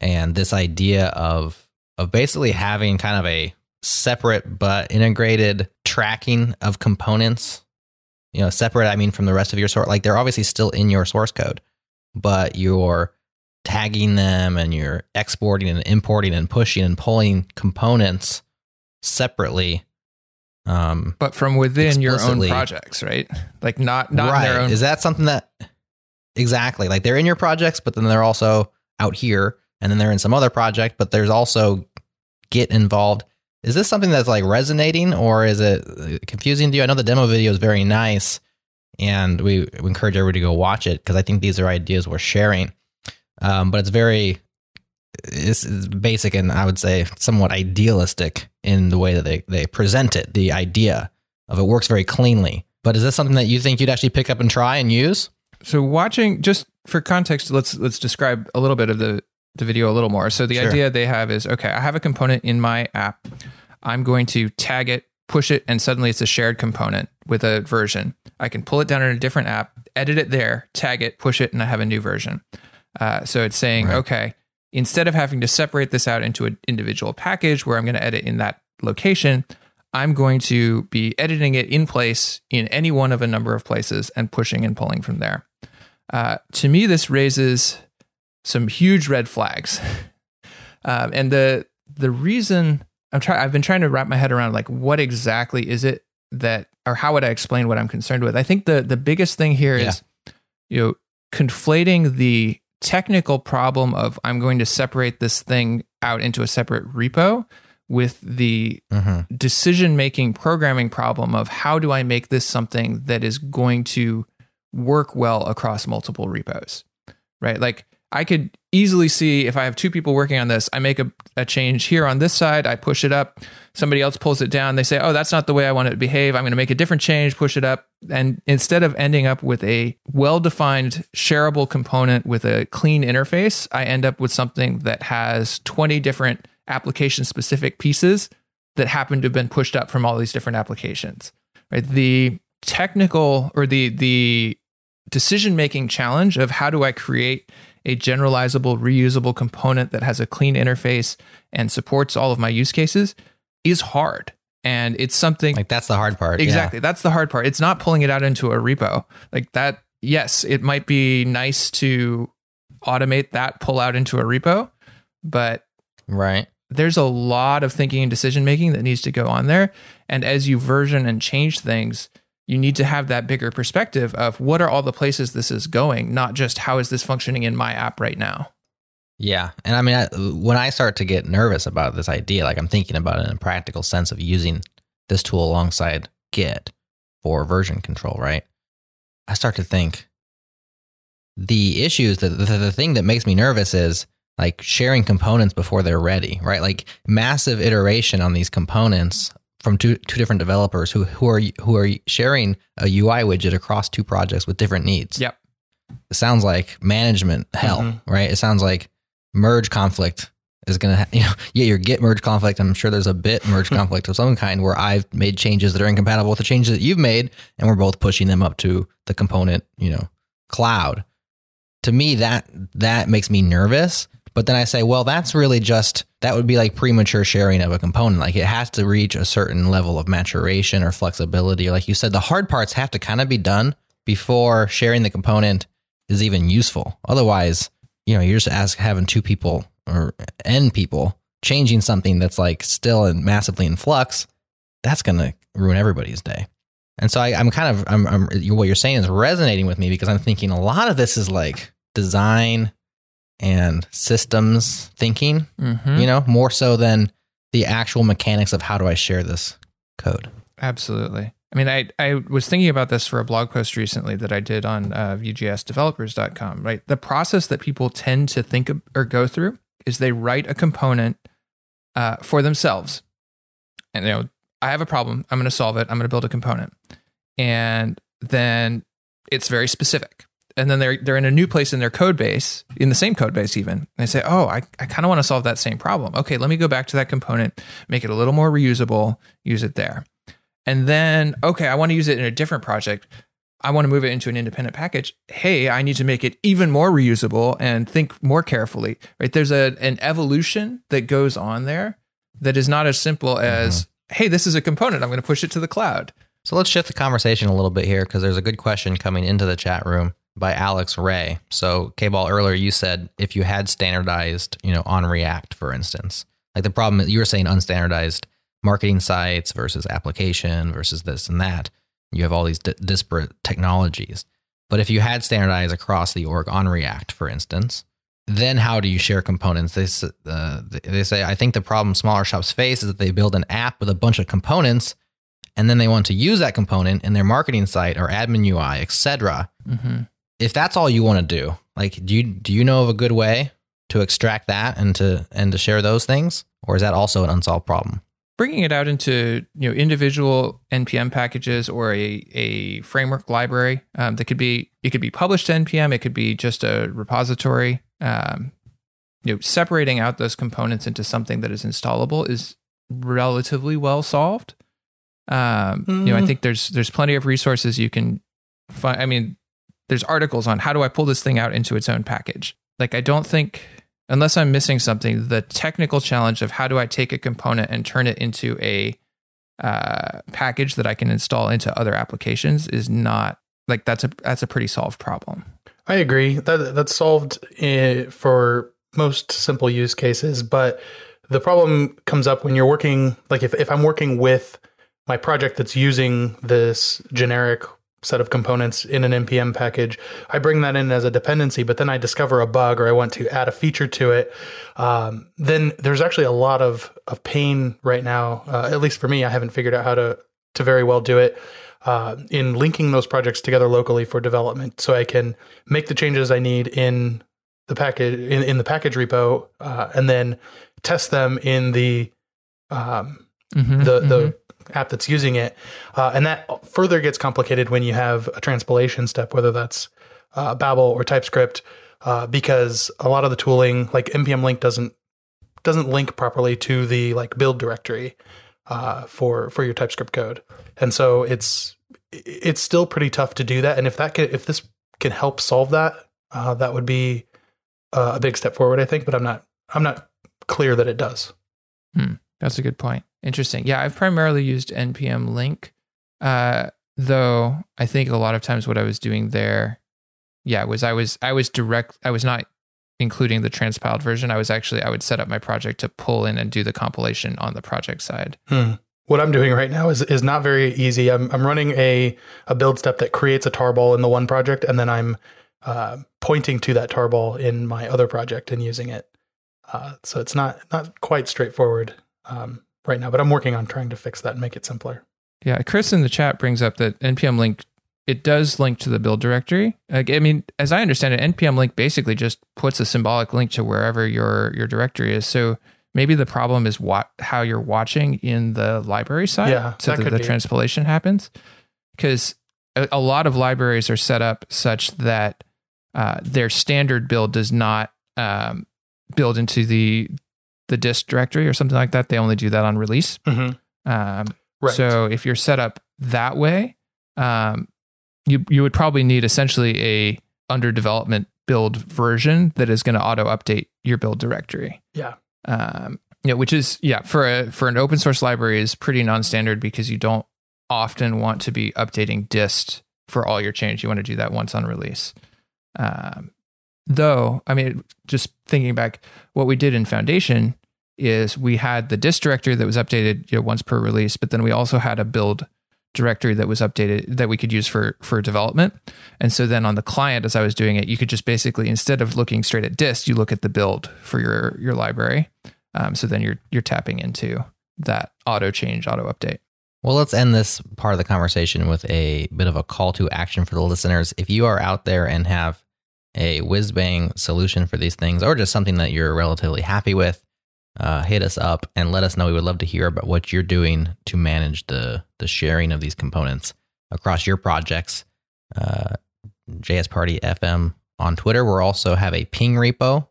and this idea of of basically having kind of a separate but integrated tracking of components. You know, separate. I mean, from the rest of your sort. Like they're obviously still in your source code, but you're tagging them and you're exporting and importing and pushing and pulling components separately um, but from within your own projects right like not not right. their own Is that something that exactly like they're in your projects, but then they're also out here, and then they're in some other project, but there's also get involved. Is this something that's like resonating, or is it uh, confusing to you? I know the demo video is very nice, and we, we encourage everybody to go watch it because I think these are ideas we're sharing. um, but it's very it's, it's basic and I would say somewhat idealistic in the way that they they present it. The idea of it works very cleanly. But is this something that you think you'd actually pick up and try and use? So watching just for context, let's let's describe a little bit of the the video a little more. So the Sure. idea they have is okay, I have a component in my app. I'm going to tag it, push it, and suddenly it's a shared component with a version. I can pull it down in a different app, edit it there, tag it, push it, and I have a new version. Uh, so it's saying, Right. okay, instead of having to separate this out into an individual package where I'm going to edit in that location, I'm going to be editing it in place in any one of a number of places and pushing and pulling from there. Uh, to me, this raises some huge red flags, um, and the the reason I'm trying I've been trying to wrap my head around like what exactly is it that or how would I explain what I'm concerned with? I think the the biggest thing here is you know conflating the technical problem of I'm going to separate this thing out into a separate repo with the Mm-hmm. decision making programming problem of how do I make this something that is going to work well across multiple repos, right? Like I could easily see if I have two people working on this, I make a, a change here on this side, I push it up, somebody else pulls it down, they say, oh, that's not the way I want it to behave. I'm going to make a different change, push it up. And instead of ending up with a well defined shareable component with a clean interface, I end up with something that has 20 different application specific pieces that happen to have been pushed up from all these different applications. Right? The technical or the the decision making challenge of how do I create a generalizable, reusable component that has a clean interface and supports all of my use cases is hard. And it's something Like that's the hard part. yeah. Exactly. That's the hard part. It's not pulling it out into a repo. Like that, yes, it might be nice to automate that pull out into a repo, but Right. there's a lot of thinking and decision making that needs to go on there. And as you version and change things, you need to have that bigger perspective of what are all the places this is going, not just how is this functioning in my app right now. Yeah. And I mean, I, when I start to get nervous about this idea, like I'm thinking about it in a practical sense of using this tool alongside Git for version control, right? I start to think the issues that the, the thing that makes me nervous is like sharing components before they're ready, right? Like massive iteration on these components from two two different developers who who are who are sharing a UI widget across two projects with different needs. Yep. It sounds like management hell, Mhm. right? It sounds like merge conflict is going to, ha- you know, yeah, your Git merge conflict. I'm sure there's a bit merge conflict of some kind where I've made changes that are incompatible with the changes that you've made, and we're both pushing them up to the component, you know, cloud. To me, that that makes me nervous. But then I say, well, that's really just that would be like premature sharing of a component. Like it has to reach a certain level of maturation or flexibility. Like you said, the hard parts have to kind of be done before sharing the component is even useful. Otherwise, you know, you're just ask having two people or n people changing something that's like still massively in flux. That's going to ruin everybody's day. And so I, I'm kind of, I'm, I'm, what you're saying is resonating with me because I'm thinking a lot of this is like design and systems thinking, Mm-hmm. you know, more so than the actual mechanics of how do I share this code. Absolutely. I mean, I, I was thinking about this for a blog post recently that I did on uh, VueJSDevelopers.com, right? The process that people tend to think of, or go through is they write a component uh, for themselves. And, you know, I have a problem. I'm going to solve it. I'm going to build a component. And then it's very specific. And then they're, they're in a new place in their code base, in the same code base even. And they say, oh, I, I kind of want to solve that same problem. Okay, let me go back to that component, make it a little more reusable, use it there. And then, okay, I want to use it in a different project. I want to move it into an independent package. Hey, I need to make it even more reusable and think more carefully. Right? There's a an evolution that goes on there that is not as simple mm-hmm. as, hey, this is a component. I'm going to push it to the cloud. So let's shift the conversation a little bit here because there's a good question coming into the chat room by Alex Ray. So, K-Ball, earlier you said if you had standardized, you know, on React, for instance, like the problem you were saying unstandardized marketing sites versus application versus this and that. You have all these di- disparate technologies. But if you had standardized across the org on React, for instance, then how do you share components? They, uh, they say, I think the problem smaller shops face is that they build an app with a bunch of components and then they want to use that component in their marketing site or admin UI, etc. Mm-hmm. If that's all you want to do, Like, do you do you know of a good way to extract that and to and to share those things, or is that also an unsolved problem? bringing it out into you know individual npm packages or a, a framework library um, that could be it could be published to npm it could be just a repository um, you know separating out those components into something that is installable is relatively well solved um, you know i Mhm. think there's there's plenty of resources you can find i mean there's articles on how do i pull this thing out into its own package like i don't think unless I'm missing something, the technical challenge of how do I take a component and turn it into a uh, package that I can install into other applications is not like that's a that's a pretty solved problem. I agree. That that's solved eh, for most simple use cases, but the problem comes up when you're working like if, if I'm working with my project that's using this generic set of components in an npm package. I bring that in as a dependency but then i discover a bug or i want to add a feature to it. Um, then there's actually a lot of, of pain right now uh, at least for me i haven't figured out how to to very well do it uh, in linking those projects together locally for development so i can make the changes i need in the package in, in the package repo uh, and then test them in the um, Mm-hmm, the the app that's using it, uh, and that further gets complicated when you have a transpilation step, whether that's uh, Babel or TypeScript, uh, because a lot of the tooling, like npm link, doesn't doesn't link properly to the like build directory uh, for for your TypeScript code, and so it's it's still pretty tough to do that. And if that if this can help solve that, uh, that would be uh, a big step forward, I think. But I'm not I'm not clear that it does. That's a good point. Interesting. Yeah, I've primarily used npm link, uh, though I think a lot of times what I was doing there, yeah, was I was I was direct. I was not including the transpiled version. I was actually I would set up my project to pull in and do the compilation on the project side. Hmm. What I'm doing right now is is not very easy. I'm I'm running a a build step that creates a tarball in the one project, and then I'm uh, pointing to that tarball in my other project and using it. Uh, so it's not not quite straightforward um, right now, but I'm working on trying to fix that and make it simpler. Yeah, Chris in the chat brings up that npm link it does link to the build directory. Like, I mean, as I understand it, npm link basically just puts a symbolic link to wherever your your directory is. So maybe the problem is what how you're watching in the library side, Yeah, so that that the be. transpilation happens. Because a, a lot of libraries are set up such that uh, their standard build does not um, build into the the dist directory or something like that. They only do that on release. Mm-hmm. Um, Right. so if you're set up that way, um, you you would probably need essentially a under development build version that is going to auto update your build directory. Yeah. Um, yeah, which is yeah for a for an open source library is pretty non-standard because you don't often want to be updating dist for all your change. You want to do that once on release. Um, though, I mean, just thinking back, what we did in Foundation is we had the dist directory that was updated you know, once per release, but then we also had a build directory that was updated that we could use for for development. And so then on the client, as I was doing it, you could just basically instead of looking straight at dist, you look at the build for your your library. Um, so then you're you're tapping into that auto change, auto update. Well, let's end this part of the conversation with a bit of a call to action for the listeners. If you are out there and have a whiz bang solution for these things, or just something that you're relatively happy with, uh, hit us up and let us know. We would love to hear about what you're doing to manage the the sharing of these components across your projects. Uh, JS Party FM on Twitter. We also have a ping repo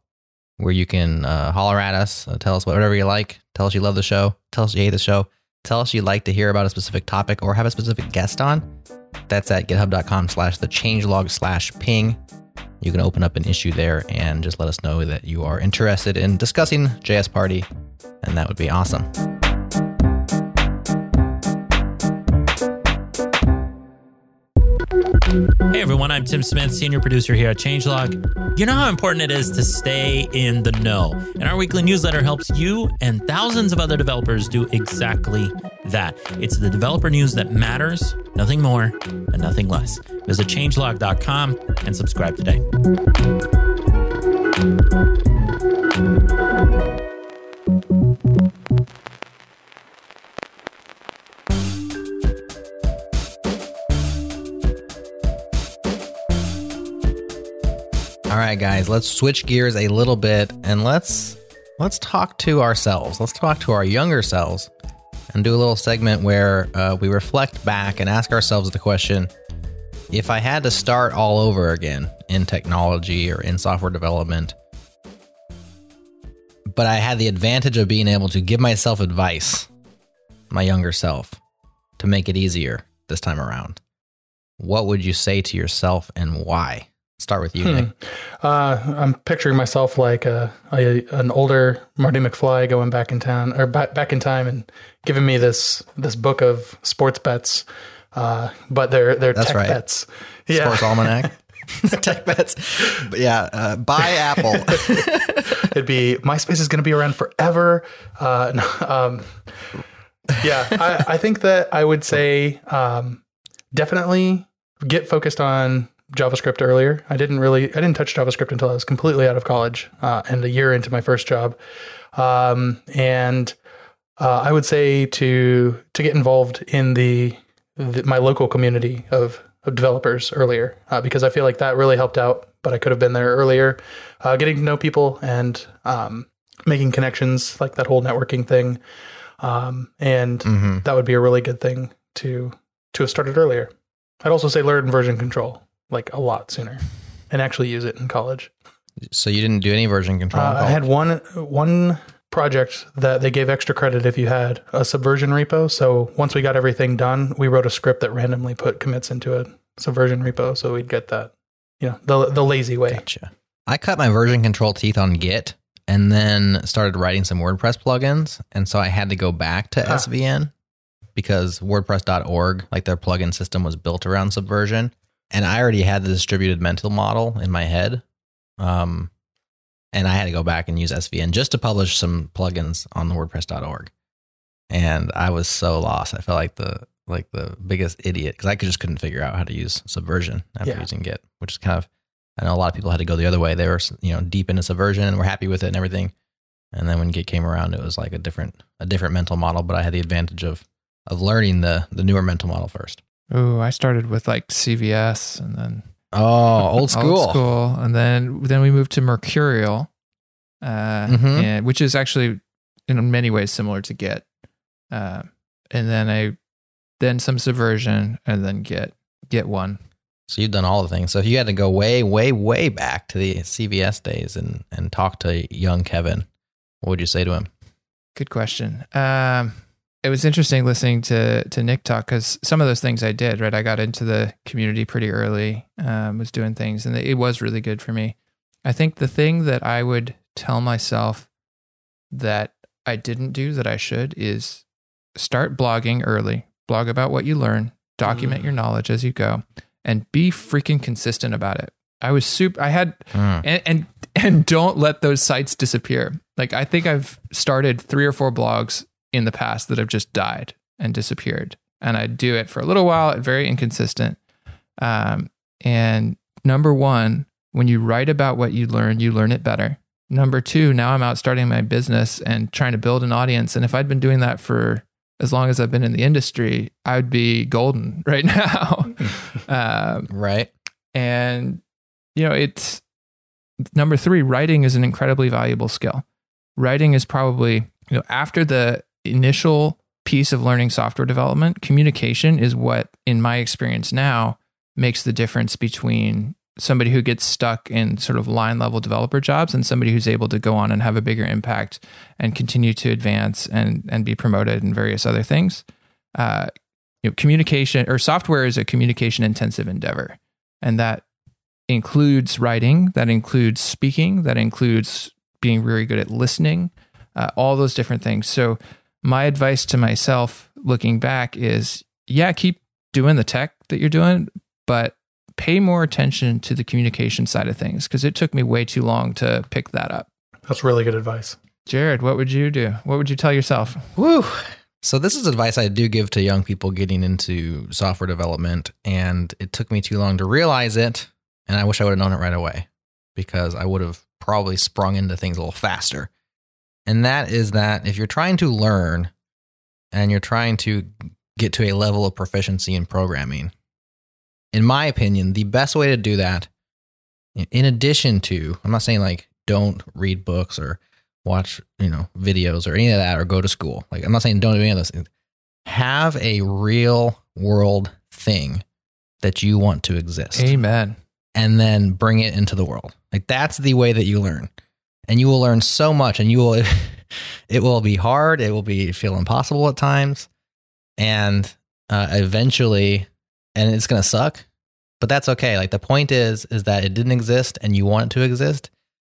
where you can uh, holler at us, uh, tell us whatever you like, tell us you love the show, tell us you hate the show, tell us you'd like to hear about a specific topic or have a specific guest on. That's at github.com slash the changelog slash ping. You can open up an issue there and just let us know that you are interested in discussing JS Party, and that would be awesome. Hey everyone, I'm Tim Smith, senior producer here at Changelog. You know how important it is to stay in the know, and our weekly newsletter helps you and thousands of other developers do exactly that. It's the developer news that matters, nothing more and nothing less. Visit changelog.com and subscribe today. All right, guys, let's switch gears a little bit and let's let's talk to ourselves. Let's talk to our younger selves and do a little segment where uh, we reflect back and ask ourselves the question: If I had to start all over again in technology or in software development, but I had the advantage of being able to give myself advice, my younger self, to make it easier this time around, what would you say to yourself and why? Start with you, Hmm. Uh, I'm picturing myself like a, a an older Marty McFly going back in town or back back in time and giving me this this book of sports bets, uh, but they're they're That's tech right. bets. Yeah, Sports Almanac. Tech bets. But yeah, uh, buy Apple. it'd be MySpace is going to be around forever. Uh, no, um, yeah, I, I think that I would say um, definitely get focused on JavaScript earlier. I didn't really, I didn't touch JavaScript until I was completely out of college uh, and a year into my first job. Um, and uh, I would say to to get involved in the, the my local community of, of developers earlier uh, because I feel like that really helped out. But I could have been there earlier, uh, getting to know people and um, making connections, like that whole networking thing. Um, and Mhm. that would be a really good thing to to have started earlier. I'd also say learn version control like a lot sooner and actually use it in college. So you didn't do any version control. Uh, I had one one project that they gave extra credit if you had a subversion repo. So once we got everything done, we wrote a script that randomly put commits into a subversion repo, so we'd get that, you know, the the lazy way. Gotcha. I cut my version control teeth on Git and then started writing some WordPress plugins. And so I had to go back to Huh. SVN because WordPress.org, like their plugin system, was built around Subversion. And I already had the distributed mental model in my head. Um, and I had to go back and use SVN just to publish some plugins on the WordPress.org. And I was so lost. I felt like the like the biggest idiot because I could just couldn't figure out how to use Subversion after Yeah. using Git, which is kind of I know a lot of people had to go the other way. They were, you know, deep into Subversion and were happy with it and everything. And then when Git came around, it was like a different, a different mental model. But I had the advantage of, of learning the the newer mental model first. Oh, I started with like CVS and then Oh, old school. Old school, and then then we moved to Mercurial, uh, Mhm. and which is actually in many ways similar to Git. Uh, and then I then some Subversion, and then Git Git one. So you've done all the things. So if you had to go way, way, way back to the CVS days and and talk to young Kevin, what would you say to him? Good question. Um, it was interesting listening to to Nick talk because some of those things I did right. I got into the community pretty early. Um, was doing things, and it was really good for me. I think the thing that I would tell myself that I didn't do that I should is start blogging early. Blog about what you learn. Document Mm. your knowledge as you go, and be freaking consistent about it. I was super. I had Hmm. and and and don't let those sites disappear. Like I think I've started three or four blogs in the past that have just died and disappeared, and I do it for a little while, very inconsistent. Um, and number one, when you write about what you learn, you learn it better. Number two, now I'm out starting my business and trying to build an audience. And if I'd been doing that for as long as I've been in the industry, I would be golden right now. um, Right. and you know it's number three writing is an incredibly valuable skill writing is probably you know after the initial piece of learning software development communication is what in my experience now makes the difference between somebody who gets stuck in sort of line level developer jobs and somebody who's able to go on and have a bigger impact and continue to advance and and be promoted and various other things. Uh, you know communication or software is a communication intensive endeavor and that includes writing that includes speaking that includes being really good at listening uh, all those different things. So my advice to myself looking back is yeah keep doing the tech that you're doing but pay more attention to the communication side of things because it took me way too long to pick that up That's really good advice. Jerod what would you do what would you tell yourself Woo. So this is advice I do give to young people getting into software development, and it took me too long to realize it, and I wish I would have known it right away because I would have probably sprung into things a little faster. And that is that if you're trying to learn and you're trying to get to a level of proficiency in programming, in my opinion, the best way to do that in addition to, I'm not saying like don't read books or watch, you know, videos or any of that or go to school. Like I'm not saying don't do any of those things. Have a real world thing that you want to exist Amen. and then bring it into the world. Like that's the way that you learn. And you will learn so much and you will it will be hard, it will be feel impossible at times. And uh, eventually and it's going to suck, but that's okay. Like the point is is that it didn't exist and you want it to exist.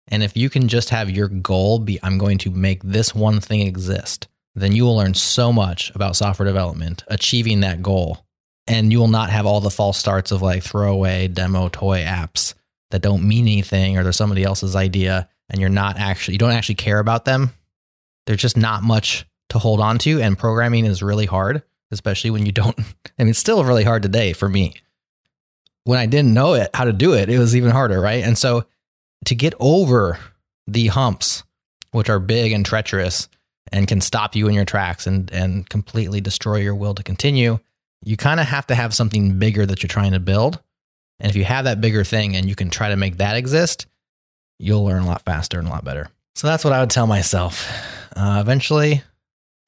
And if you can just have your goal be I'm going to make this one thing exist, then you will learn so much about software development, achieving that goal and you will not have all the false starts of like throwaway demo toy apps that don't mean anything or they're somebody else's idea and you're not actually you don't actually care about them there's just not much to hold on to and programming is really hard especially when you don't mean it's still really hard today for me when i didn't know it how to do it it was even harder right and so to get over the humps which are big and treacherous and can stop you in your tracks and and completely destroy your will to continue you kind of have to have something bigger that you're trying to build. And if you have that bigger thing and you can try to make that exist, you'll learn a lot faster and a lot better. So that's what I would tell myself. Uh, eventually,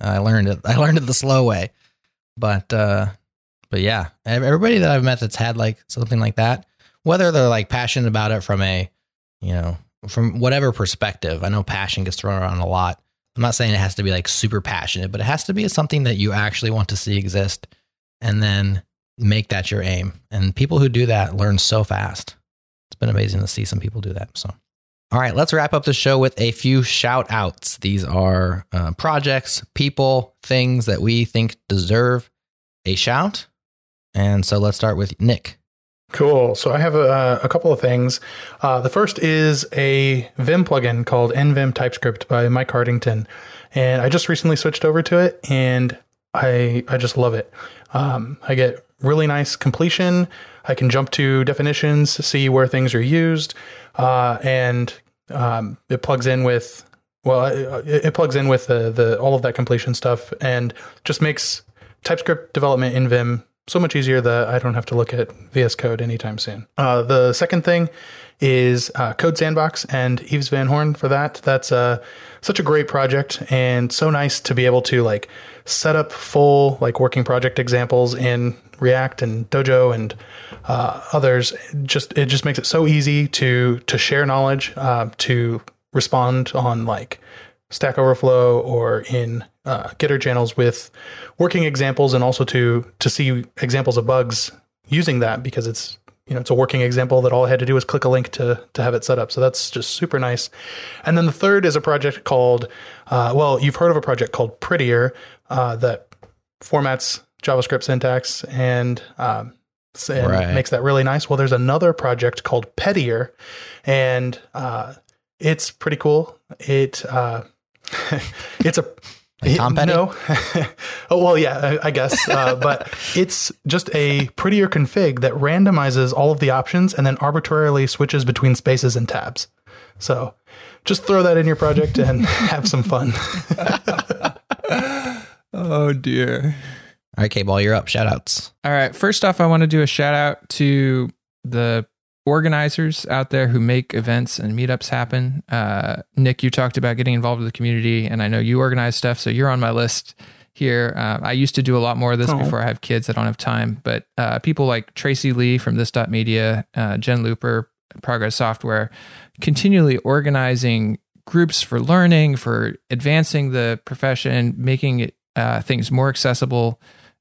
I learned it. I learned it the slow way, but uh, but yeah, everybody that I've met that's had like something like that, whether they're like passionate about it from a, you know, from whatever perspective. I know passion gets thrown around a lot. I'm not saying it has to be like super passionate, but it has to be something that you actually want to see exist and then make that your aim. And people who do that learn so fast. It's been amazing to see some people do that. So, all right, let's wrap up the show with a few shout outs. These are uh, projects, people, things that we think deserve a shout. And so let's start with Nick. Cool. So I have a, a couple of things. Uh, the first is a Vim plugin called NVim TypeScript by Mike Hartington. And I just recently switched over to it and I, I just love it. Um, I get really nice completion. I can jump to definitions, see where things are used, uh, and um, it plugs in with well, it, it, plugs in with the the all of that completion stuff, and just makes TypeScript development in Vim so much easier that I don't have to look at VS Code anytime soon. Uh, the second thing is uh, Code Sandbox and Ives van Hoorne for that. That's uh, such a great project and so nice to be able to like set up full like working project examples in React and Dojo and uh, others. Just it just makes it so easy to to share knowledge, uh, to respond on like Stack Overflow or in uh, Gitter channels with working examples, and also to to see examples of bugs using that because it's you know it's a working example that all I had to do was click a link to to have it set up. So that's just super nice. And then the third is a project called uh, well, you've heard of a project called Prettier uh, that formats JavaScript syntax and, um, and right. makes that really nice. Well, there's another project called Pettier, and uh, it's pretty cool. It uh, it's a like Tom Petty? No. oh, well, yeah, I, I guess. Uh, but it's just a prettier config that randomizes all of the options and then arbitrarily switches between spaces and tabs. So just throw that in your project and have some fun. oh, dear. All right, K-Ball, you're up. Shout outs. All right. First off, I want to do a shout out to the organizers out there who make events and meetups happen. Uh, Nick, you talked about getting involved with the community, and I know you organize stuff, so you're on my list here. Uh, I used to do a lot more of this oh. before I have kids. I don't have time, but uh, people like Tracy Lee from This Dot Media, uh, Jen Looper, Progress Software, continually organizing groups for learning, for advancing the profession, making uh, things more accessible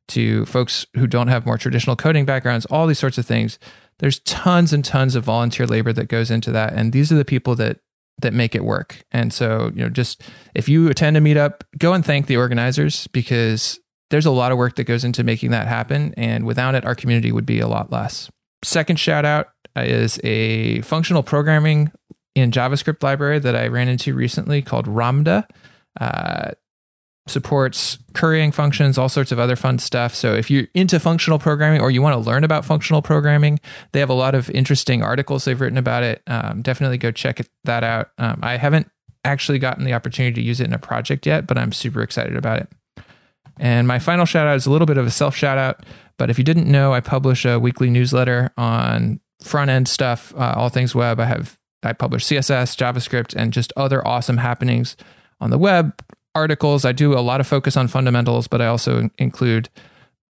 to folks who don't have more traditional coding backgrounds, all these sorts of things there's tons and tons of volunteer labor that goes into that and these are the people that that make it work. And so you know just if you attend a meetup go and thank the organizers because there's a lot of work that goes into making that happen and without it our community would be a lot less. Second shout out is a functional programming in javascript library that i ran into recently called ramda. Uh, supports currying functions, all sorts of other fun stuff. So if you're into functional programming or you want to learn about functional programming, they have a lot of interesting articles they've written about it. Um, definitely go check it, that out. Um, I haven't actually gotten the opportunity to use it in a project yet, but I'm super excited about it. And my final shout out is a little bit of a self shout out. But if you didn't know, I publish a weekly newsletter on front end stuff, uh, all things web. I have I publish CSS, JavaScript, and just other awesome happenings on the web. Articles. I do a lot of focus on fundamentals, but I also include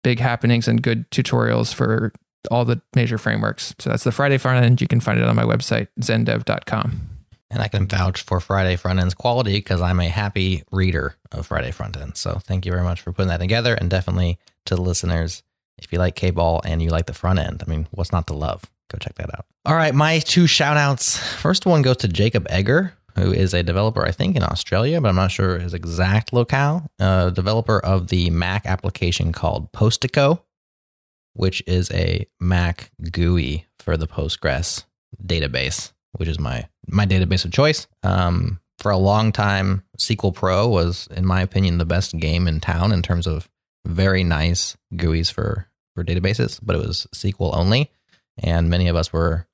big happenings and good tutorials for all the major frameworks. So that's the Friday front end. You can find it on my website, zendev.com. And I can vouch for Friday front end's quality because I'm a happy reader of Friday front end. So thank you very much for putting that together. And definitely to the listeners, if you like K-ball and you like the front end, I mean, what's not to love? Go check that out. All right, my two shout outs. First one goes to Jakob Egger, who is a developer, I think, in Australia, but I'm not sure his exact locale. Uh, developer of the Mac application called Postico, which is a Mac GUI for the Postgres database, which is my my database of choice. Um, for a long time, Sequel Pro was, in my opinion, the best game in town in terms of very nice GUIs for for databases, but it was SQL only, and many of us were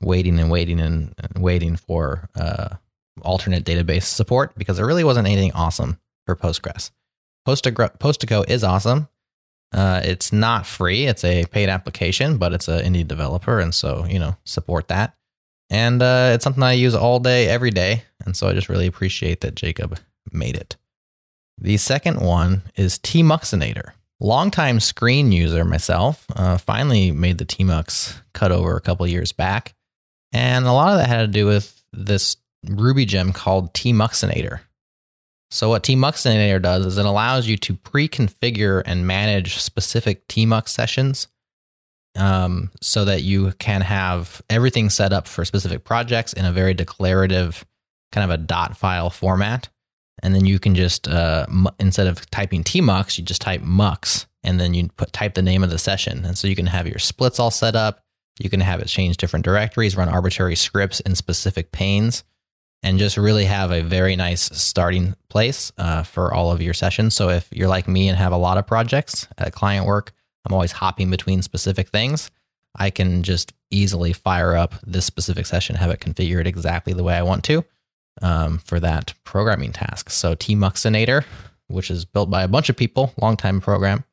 waiting and waiting and, waiting for uh, alternate database support because there really wasn't anything awesome for Postgres. Postico, Postico is awesome. Uh, it's not free; it's a paid application, but it's an indie developer, and so you know support that. And uh, it's something I use all day, every day, and so I just really appreciate that Jakob made it. The second one is Tmuxinator. Longtime screen user myself, uh, finally made the Tmux cut over a couple years back, and a lot of that had to do with this Ruby gem called Tmuxinator. So what Tmuxinator does is it allows you to pre-configure and manage specific Tmux sessions um, so that you can have everything set up for specific projects in a very declarative kind of a dot file format. And then you can just, uh, instead of typing tmux, you just type mux and then you put type the name of the session. And so you can have your splits all set up. You can have it change different directories, run arbitrary scripts in specific panes, and just really have a very nice starting place uh, for all of your sessions. So if you're like me and have a lot of projects at client work, I'm always hopping between specific things. I can just easily fire up this specific session, have it configured exactly the way I want to um, for that programming task. So Tmuxinator, which is built by a bunch of people, long time program.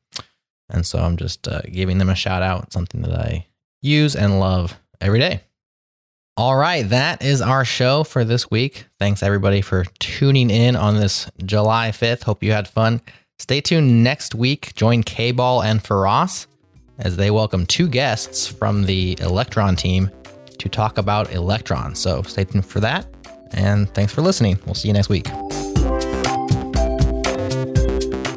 And so I'm just uh, giving them a shout out, something that I use and love every day. All right, that is our show for this week. Thanks everybody for tuning in on this July 5th. Hope you had fun. Stay tuned next week. Join K Ball and Feross as they welcome two guests from the Electron team to talk about Electron. So stay tuned for that. And thanks for listening. We'll see you next week.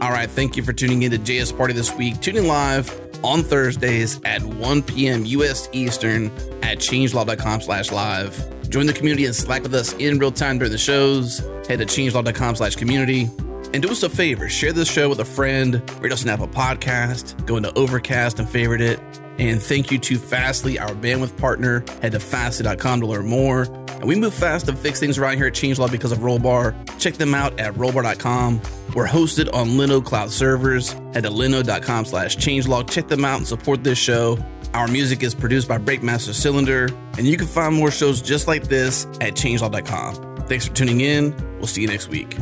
All right. Thank you for tuning in to JS Party this week. Tune in live on Thursdays at 1 p.m. U.S. Eastern at changelog.com slash live. Join the community and Slack with us in real time during the shows. Head to changelog.com slash community. And do us a favor, share this show with a friend, rate us an Apple podcast, go into Overcast and favorite it. And thank you to Fastly, our bandwidth partner. Head to fastly.com to learn more. And we move fast to fix things around here at Changelog because of Rollbar. Check them out at rollbar.com. We're hosted on Linode Cloud servers. Head to linode.com slash changelog. Check them out and support this show. Our music is produced by Breakmaster Cylinder, and you can find more shows just like this at changelog.com. Thanks for tuning in. We'll see you next week.